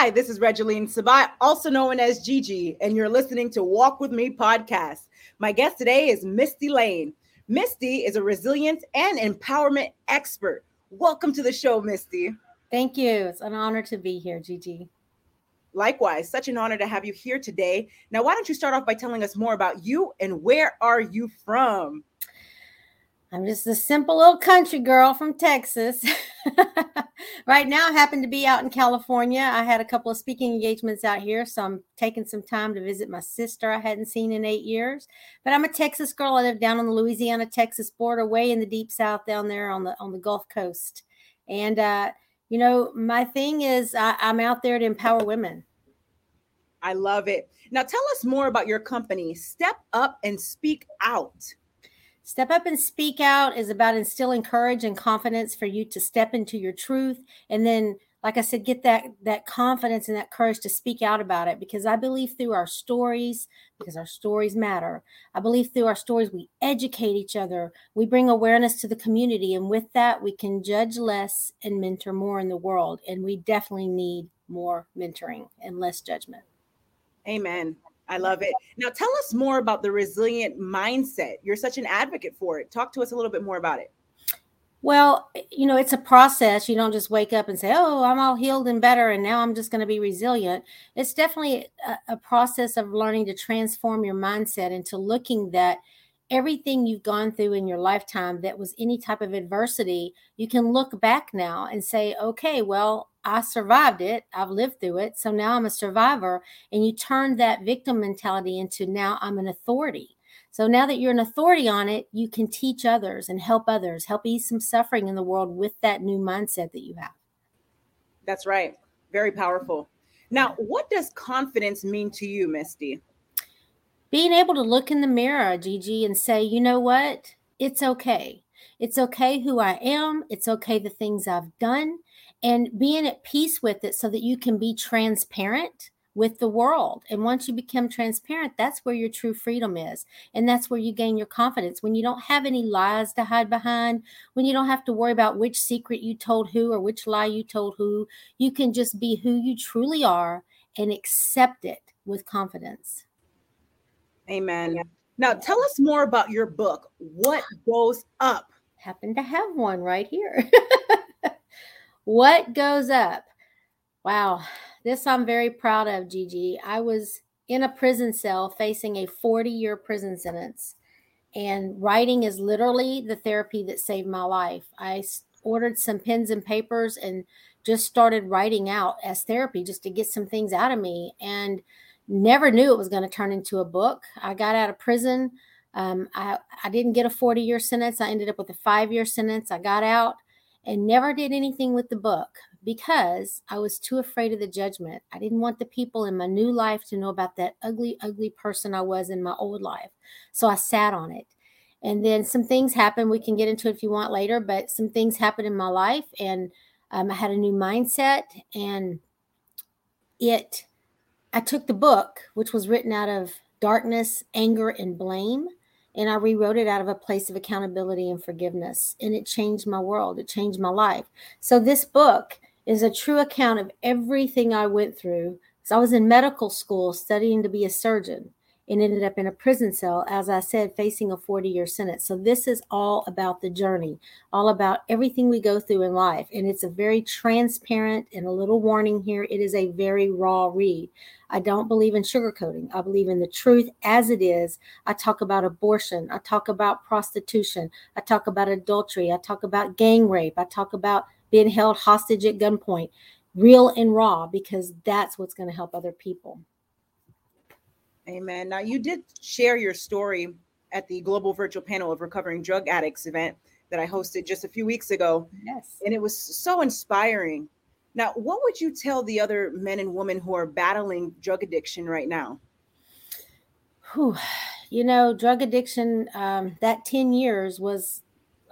Hi, this is Regeline Sabai, also known as Gigi, and you're listening to Walk With Me podcast. My guest today is Mistie Layne. Mistie is a resilience and empowerment expert. Welcome to the show, Mistie. Thank you. It's an honor to be here, Gigi. Likewise, such an honor to have you here today. Now, why don't you start off by telling us more about you and where are you from? I'm just a simple little country girl from Texas. right now, I happen to be out in California. I had a couple of speaking engagements out here, so I'm taking some time to visit my sister I hadn't seen in eight years. But I'm a Texas girl. I live down on the Louisiana Texas border, way in the deep south down there on the on the Gulf Coast. And uh, you know, my thing is I, I'm out there to empower women. I love it. Now, tell us more about your company, Step Up and Speak Out. Step up and speak out is about instilling courage and confidence for you to step into your truth and then like I said get that that confidence and that courage to speak out about it because I believe through our stories because our stories matter. I believe through our stories we educate each other. We bring awareness to the community and with that we can judge less and mentor more in the world and we definitely need more mentoring and less judgment. Amen. I love it. Now, tell us more about the resilient mindset. You're such an advocate for it. Talk to us a little bit more about it. Well, you know, it's a process. You don't just wake up and say, oh, I'm all healed and better, and now I'm just going to be resilient. It's definitely a, a, process of learning to transform your mindset into looking that everything you've gone through in your lifetime that was any type of adversity, you can look back now and say, okay, well, I survived it. I've lived through it. So now I'm a survivor. And you turn that victim mentality into now I'm an authority. So now that you're an authority on it, you can teach others and help others, help ease some suffering in the world with that new mindset that you have. That's right. Very powerful. Now, what does confidence mean to you, Mistie? Being able to look in the mirror, Gigi, and say, you know what? It's okay. It's okay who I am. It's okay the things I've done and being at peace with it so that you can be transparent with the world. And once you become transparent, that's where your true freedom is. And that's where you gain your confidence. When you don't have any lies to hide behind, when you don't have to worry about which secret you told who or which lie you told who, you can just be who you truly are and accept it with confidence. Amen. Now, tell us more about your book, What Goes Up. Happen to have one right here. What goes up? Wow, this I'm very proud of, Gigi. I was in a prison cell facing a 40 year prison sentence, and writing is literally the therapy that saved my life. I ordered some pens and papers and just started writing out as therapy just to get some things out of me and never knew it was going to turn into a book. I got out of prison. Um, I, I didn't get a 40 year sentence. I ended up with a five year sentence. I got out and never did anything with the book because I was too afraid of the judgment. I didn't want the people in my new life to know about that ugly, ugly person I was in my old life. So I sat on it. And then some things happened. We can get into it if you want later, but some things happened in my life, and um, I had a new mindset. And it, I took the book, which was written out of darkness, anger, and blame, and I rewrote it out of a place of accountability and forgiveness. And it changed my world, it changed my life. So, this book is a true account of everything I went through. So, I was in medical school studying to be a surgeon and ended up in a prison cell, as I said, facing a 40 year sentence. So, this is all about the journey, all about everything we go through in life. And it's a very transparent and a little warning here it is a very raw read. I don't believe in sugarcoating. I believe in the truth as it is. I talk about abortion. I talk about prostitution. I talk about adultery. I talk about gang rape. I talk about being held hostage at gunpoint, real and raw, because that's what's going to help other people. Amen. Now, you did share your story at the Global Virtual Panel of Recovering Drug Addicts event that I hosted just a few weeks ago. Yes. And it was so inspiring. Now, what would you tell the other men and women who are battling drug addiction right now? Whew. You know, drug addiction, um, that 10 years was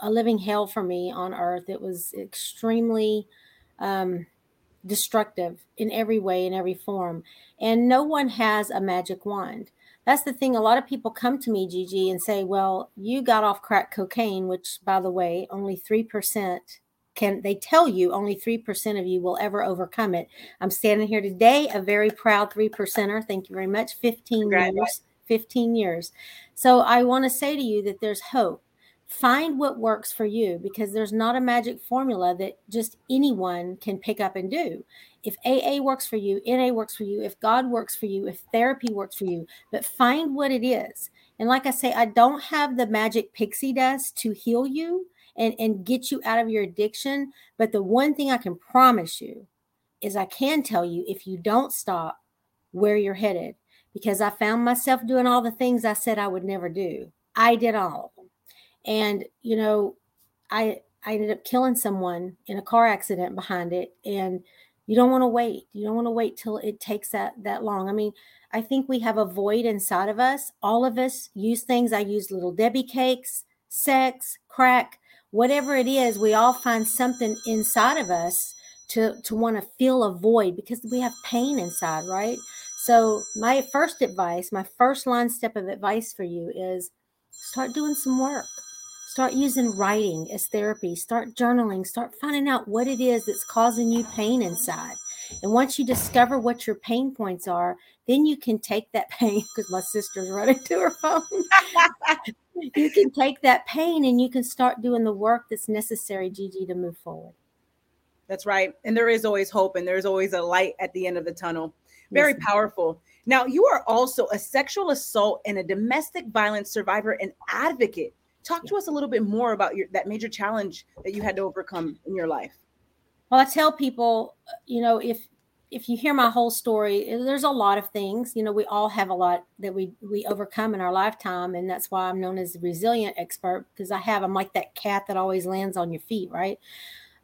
a living hell for me on earth. It was extremely um, destructive in every way, in every form. And no one has a magic wand. That's the thing. A lot of people come to me, Gigi, and say, Well, you got off crack cocaine, which, by the way, only 3% can they tell you only 3% of you will ever overcome it. I'm standing here today, a very proud 3 percenter. Thank you very much. 15 years. 15 years. So I want to say to you that there's hope. Find what works for you because there's not a magic formula that just anyone can pick up and do. If AA works for you, NA works for you, if God works for you, if therapy works for you, but find what it is. And like I say, I don't have the magic pixie dust to heal you and, and get you out of your addiction. But the one thing I can promise you is I can tell you if you don't stop where you're headed, because I found myself doing all the things I said I would never do. I did all. And, you know, I I ended up killing someone in a car accident behind it. And you don't want to wait. You don't want to wait till it takes that that long. I mean, I think we have a void inside of us. All of us use things. I use little Debbie cakes, sex, crack, whatever it is. We all find something inside of us to to want to fill a void because we have pain inside, right? So my first advice, my first line step of advice for you is start doing some work. Start using writing as therapy. Start journaling. Start finding out what it is that's causing you pain inside. And once you discover what your pain points are, then you can take that pain because my sister's running to her phone. you can take that pain and you can start doing the work that's necessary, Gigi, to move forward. That's right. And there is always hope and there's always a light at the end of the tunnel. Very yes. powerful. Now, you are also a sexual assault and a domestic violence survivor and advocate. Talk to us a little bit more about your that major challenge that you had to overcome in your life. Well, I tell people, you know, if if you hear my whole story, there's a lot of things. You know, we all have a lot that we we overcome in our lifetime, and that's why I'm known as the resilient expert because I have. I'm like that cat that always lands on your feet, right?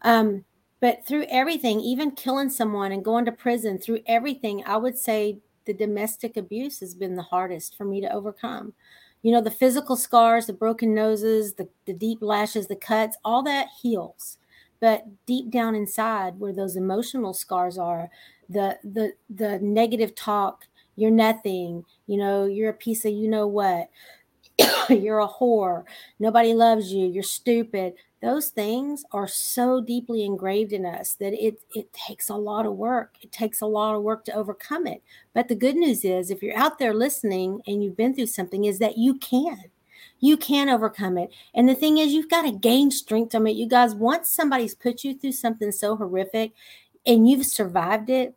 Um, but through everything, even killing someone and going to prison, through everything, I would say the domestic abuse has been the hardest for me to overcome you know the physical scars the broken noses the, the deep lashes the cuts all that heals. But deep down inside where those emotional scars are the the the negative talk you're nothing you know you're a piece of you know what you're a whore nobody loves you you're stupid those things are so deeply engraved in us that it it takes a lot of work. It takes a lot of work to overcome it. But the good news is if you're out there listening and you've been through something is that you can. You can overcome it. And the thing is you've got to gain strength from it. You guys once somebody's put you through something so horrific and you've survived it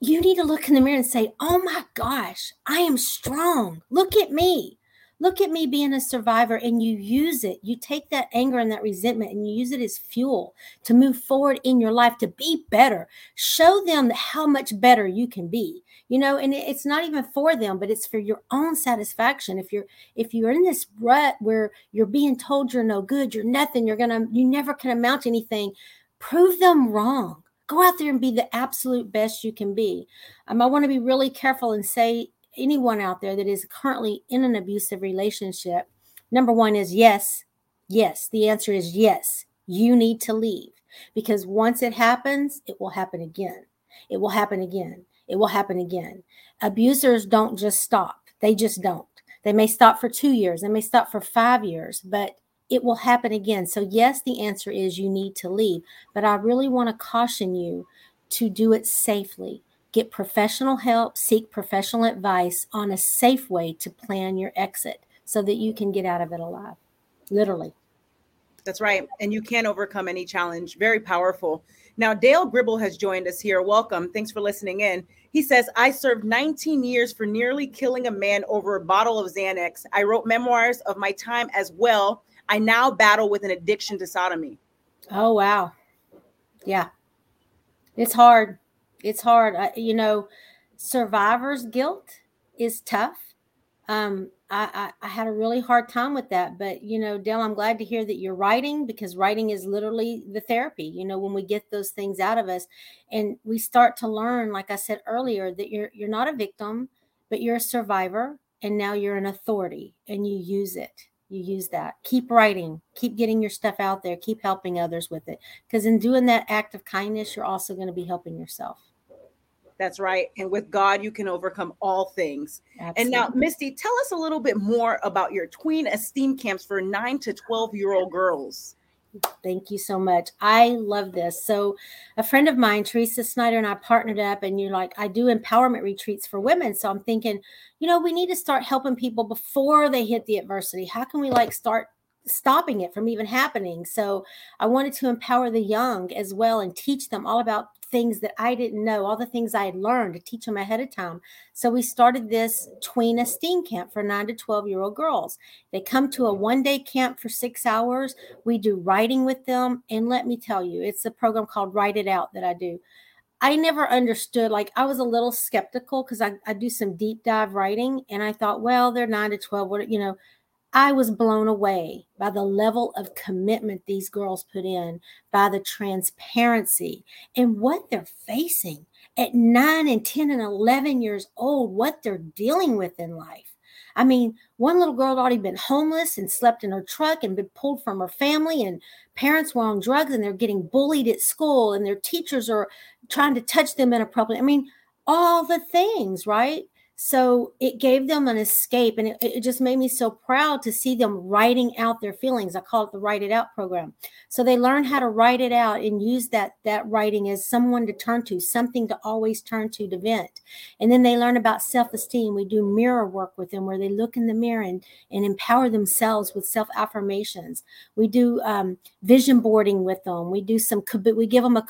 you need to look in the mirror and say oh my gosh i am strong. Look at me Look at me being a survivor and you use it. You take that anger and that resentment and you use it as fuel to move forward in your life to be better. Show them how much better you can be. You know, and it's not even for them, but it's for your own satisfaction. If you're if you're in this rut where you're being told you're no good, you're nothing, you're gonna you never can amount to anything, prove them wrong go out there and be the absolute best you can be. Um, I want to be really careful and say anyone out there that is currently in an abusive relationship, number one is yes, yes. The answer is yes. You need to leave because once it happens, it will happen again. It will happen again. It will happen again. Abusers don't just stop, they just don't. They may stop for two years, they may stop for five years, but it will happen again. So, yes, the answer is you need to leave. But I really want to caution you to do it safely Get professional help, seek professional advice on a safe way to plan your exit so that you can get out of it alive. Literally. That's right. And you can overcome any challenge. Very powerful. Now, Dale Gribble has joined us here. Welcome. Thanks for listening in. He says, I served 19 years for nearly killing a man over a bottle of Xanax. I wrote memoirs of my time as well. I now battle with an addiction to sodomy. Oh, wow. Yeah. It's hard it's hard. I, you know, survivor's guilt is tough. Um, I, I, I, had a really hard time with that, but you know, Dale, I'm glad to hear that you're writing because writing is literally the therapy. You know, when we get those things out of us, and we start to learn, like I said earlier, that you're you're not a victim, but you're a survivor, and now you're an authority, and you use it you use that. Keep writing, keep getting your stuff out there, keep helping others with it. Because in doing that act of kindness, you're also going to be helping yourself. That's right. And with God, you can overcome all things. Absolutely. And now, Mistie, tell us a little bit more about your tween esteem camps for nine to 12 year old girls. Thank you so much. I love this. So, a friend of mine, Teresa Snyder, and I partnered up, and you're like, I do empowerment retreats for women. So, I'm thinking, you know, we need to start helping people before they hit the adversity. How can we like start stopping it from even happening? So, I wanted to empower the young as well and teach them all about things that I didn't know, all the things I had learned to teach them ahead of time. So we started this tween esteem camp for nine to 12 year old girls. They come to a one day camp for six hours. We do writing with them. And let me tell you, it's a program called Write It Out that I do. I never understood, like, I was a little skeptical because I, I do some deep dive writing and I thought, well, they're nine to 12. What, you know, I was blown away by the level of commitment these girls put in, by the transparency and what they're facing at nine and 10 and 11 years old, what they're dealing with in life. I mean, one little girl had already been homeless and slept in her truck and been pulled from her family, and parents were on drugs and they're getting bullied at school, and their teachers are trying to touch them inappropriately. I mean, all the things, right? So it gave them an escape, and it, it, just made me so proud to see them writing out their feelings. I call it the Write It Out program. So they learn how to write it out and use that that writing as someone to turn to, something to always turn to to vent. And then they learn about self esteem. We do mirror work with them, where they look in the mirror and, and empower themselves with self affirmations. We do um, vision boarding with them. We do some we give them a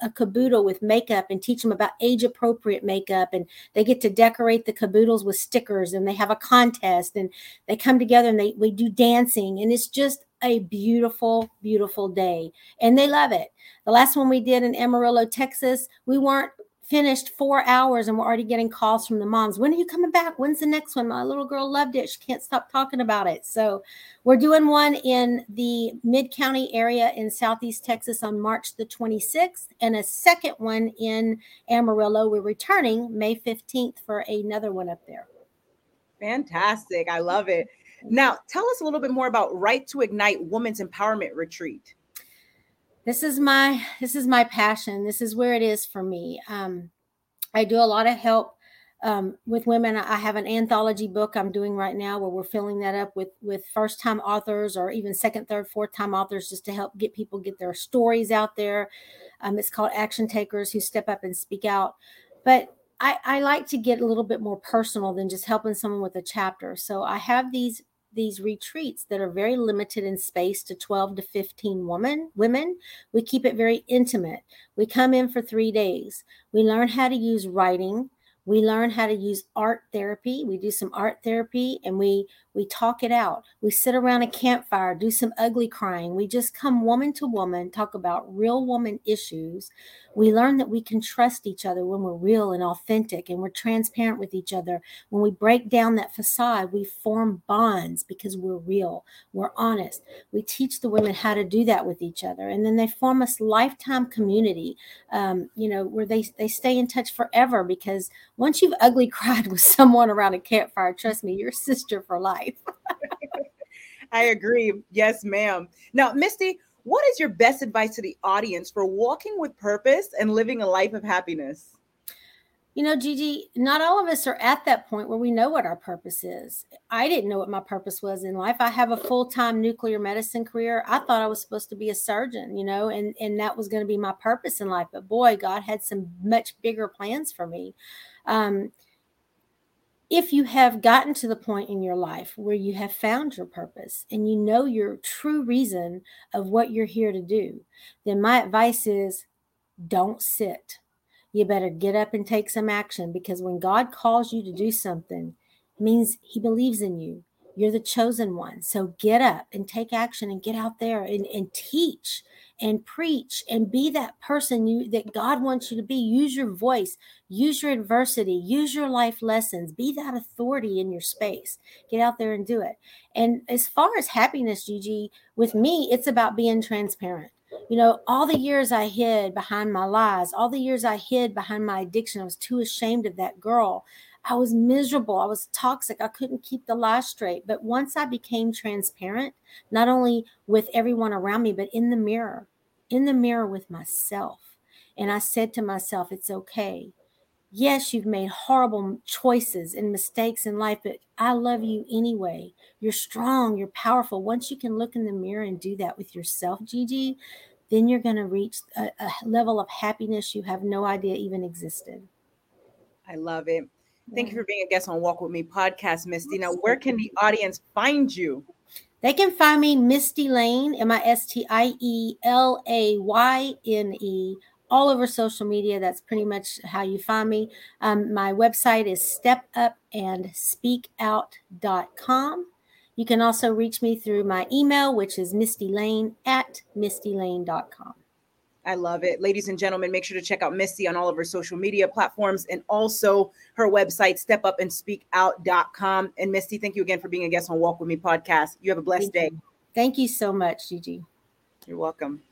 a caboodle with makeup and teach them about age appropriate makeup and they get to decorate the caboodles with stickers and they have a contest and they come together and they we do dancing and it's just a beautiful beautiful day and they love it. The last one we did in amarillo texas we weren't finished four hours and we're already getting calls from the moms. When are you coming back? When's the next one? My little girl loved it. She can't stop talking about it. So we're doing one in the Mid County area in Southeast Texas on March the 26th, and a second one in Amarillo. We're returning May 15th for another one up there. Fantastic. I love it. Now, tell us a little bit more about Write to Ignite Women's Empowerment Retreat this is my this is my passion. This is where it is for me. Um, i do a lot of help um, with women. I have an anthology book i'm doing right now where we're filling that up with with first time authors or even second third fourth time authors just to help get people get their stories out there. Um, it's called action takers who step up and speak out. But I, I like to get a little bit more personal than just helping someone with a chapter. So i have these these retreats that are very limited in space to 12 to 15 women women we keep it very intimate. We come in for 3 days. We learn how to use writing. We learn how to use art therapy. We do some art therapy and we we talk it out. We sit around a campfire do some ugly crying. We just come woman to woman talk about real woman issues we learn that we can trust each other when we're real and authentic and we're transparent with each other when we break down that facade we form bonds because we're real we're honest we teach the women how to do that with each other and then they form a lifetime community um, you know where they they stay in touch forever because once you've ugly cried with someone around a campfire trust me you're sister for life life. I agree. Yes, ma'am. Now, Mistie, what is your best advice to the audience for walking with purpose and living a life of happiness? You know, Gigi, not all of us are at that point where we know what our purpose is. I didn't know what my purpose was in life. I have a full-time nuclear medicine career. I thought I was supposed to be a surgeon, you know, and and that was going to be my purpose in life. But boy, God had some much bigger plans for me. Um, if you have gotten to the point in your life where you have found your purpose and you know your true reason of what you're here to do, then my advice is don't sit. You better get up and take some action because when God calls you to do something, means he believes in you. You're the chosen one. So get up and take action and get out there and, and teach and preach and be that person you that God wants you to be. Use your voice, use your adversity, use your life lessons, be that authority in your space. Get out there and do it. And as far as happiness, Gigi, with me, it's about being transparent. You know, all the years I hid behind my lies, all the years I hid behind my addiction, I was too ashamed of that girl. I was miserable. I was toxic. I couldn't keep the lie straight. But once I became transparent, not only with everyone around me, but in the mirror, in the mirror with myself, and I said to myself, it's okay. Yes, you've made horrible choices and mistakes in life, but I love you anyway. You're strong, you're powerful. Once you can look in the mirror and do that with yourself, Gigi, then you're going to reach a, a, level of happiness you have no idea even existed. I love it. Thank you for being a guest on Walk With Me podcast, Mistie. Now, where can the audience find you? They can find me Mistie Layne, M I S T I E L A Y N E, all over social media. That's pretty much how you find me. Um, my website is stepupandspeakout.com. You can also reach me through my email, which is mistielayne at mistielayne.com. I love it. Ladies and gentlemen, make sure to check out Mistie on all of her social media platforms and also her website, stepupandspeakout.com. And Mistie, thank you again for being a guest on Walk With Me podcast. You have a blessed thank day. You. Thank you so much, Gigi. You're welcome.